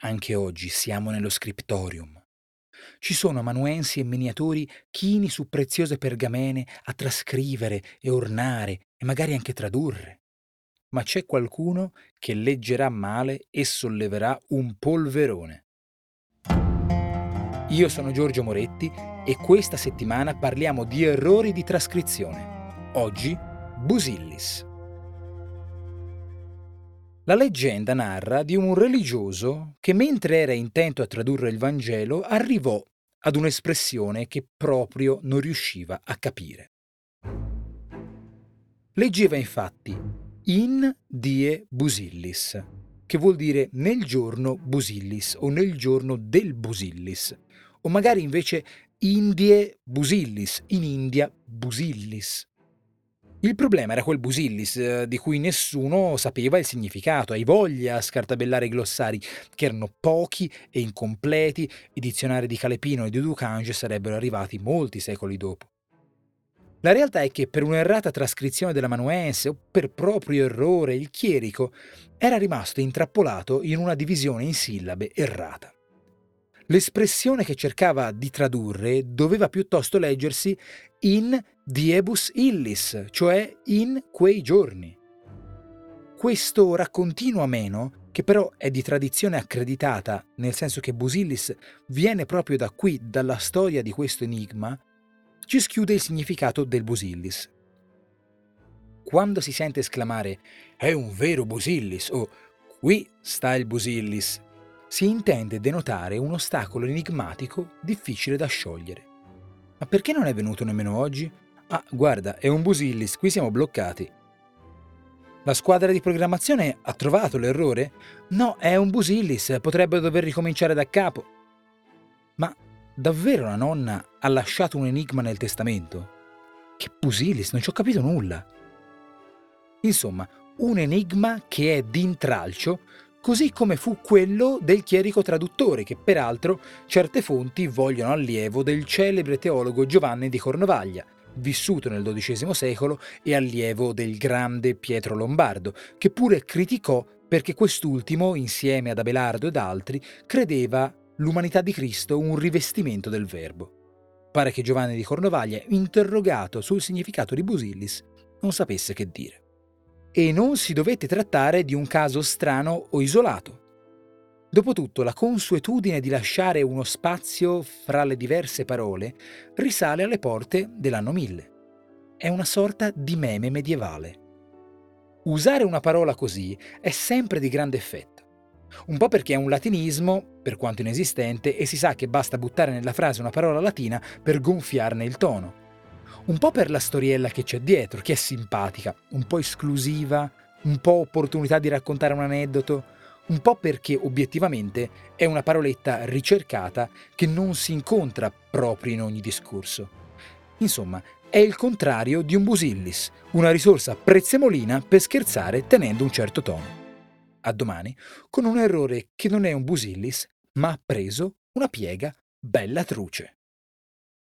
Anche oggi siamo nello scriptorium. Ci sono amanuensi e miniatori chini su preziose pergamene a trascrivere e ornare e magari anche tradurre. Ma c'è qualcuno che leggerà male e solleverà un polverone. Io sono Giorgio Moretti e questa settimana parliamo di errori di trascrizione. Oggi Busillis. La leggenda narra di un religioso che mentre era intento a tradurre il Vangelo arrivò ad un'espressione che proprio non riusciva a capire. Leggeva infatti in die Busillis, che vuol dire nel giorno Busillis o nel giorno del Busillis, o magari invece Indie Busillis, in India Busillis. Il problema era quel Busillis, eh, di cui nessuno sapeva il significato, hai voglia a scartabellare i glossari, che erano pochi e incompleti, i dizionari di Calepino e di Ducange sarebbero arrivati molti secoli dopo. La realtà è che per un'errata trascrizione dell'amanuense o per proprio errore il chierico era rimasto intrappolato in una divisione in sillabe errata. L'espressione che cercava di tradurre doveva piuttosto leggersi in diebus illis, cioè in quei giorni. Questo raccontino ameno, che però è di tradizione accreditata, nel senso che Busillis viene proprio da qui, dalla storia di questo enigma, ci schiude il significato del Busillis. Quando si sente esclamare è un vero Busillis o qui sta il Busillis, si intende denotare un ostacolo enigmatico difficile da sciogliere. Ma perché non è venuto nemmeno oggi? Ah, guarda, è un Busillis, qui siamo bloccati. La squadra di programmazione ha trovato l'errore? No, è un Busillis, potrebbe dover ricominciare da capo. Ma davvero la nonna ha lasciato un enigma nel testamento? Che Busillis, non ci ho capito nulla. Insomma, un enigma che è d'intralcio così come fu quello del chierico traduttore, che peraltro certe fonti vogliono allievo del celebre teologo Giovanni di Cornovaglia, vissuto nel XII secolo e allievo del grande Pietro Lombardo, che pure criticò perché quest'ultimo, insieme ad Abelardo ed altri, credeva l'umanità di Cristo un rivestimento del verbo. Pare che Giovanni di Cornovaglia, interrogato sul significato di Busillis, non sapesse che dire e non si dovette trattare di un caso strano o isolato. Dopotutto, la consuetudine di lasciare uno spazio fra le diverse parole risale alle porte dell'anno 1000. È una sorta di meme medievale. Usare una parola così è sempre di grande effetto. Un po' perché è un latinismo, per quanto inesistente, e si sa che basta buttare nella frase una parola latina per gonfiarne il tono un po' per la storiella che c'è dietro, che è simpatica, un po' esclusiva, un po' opportunità di raccontare un aneddoto, un po' perché obiettivamente è una paroletta ricercata che non si incontra proprio in ogni discorso. Insomma, è il contrario di un busillis, una risorsa prezzemolina per scherzare tenendo un certo tono. A domani, con un errore che non è un busillis, ma ha preso una piega bella truce.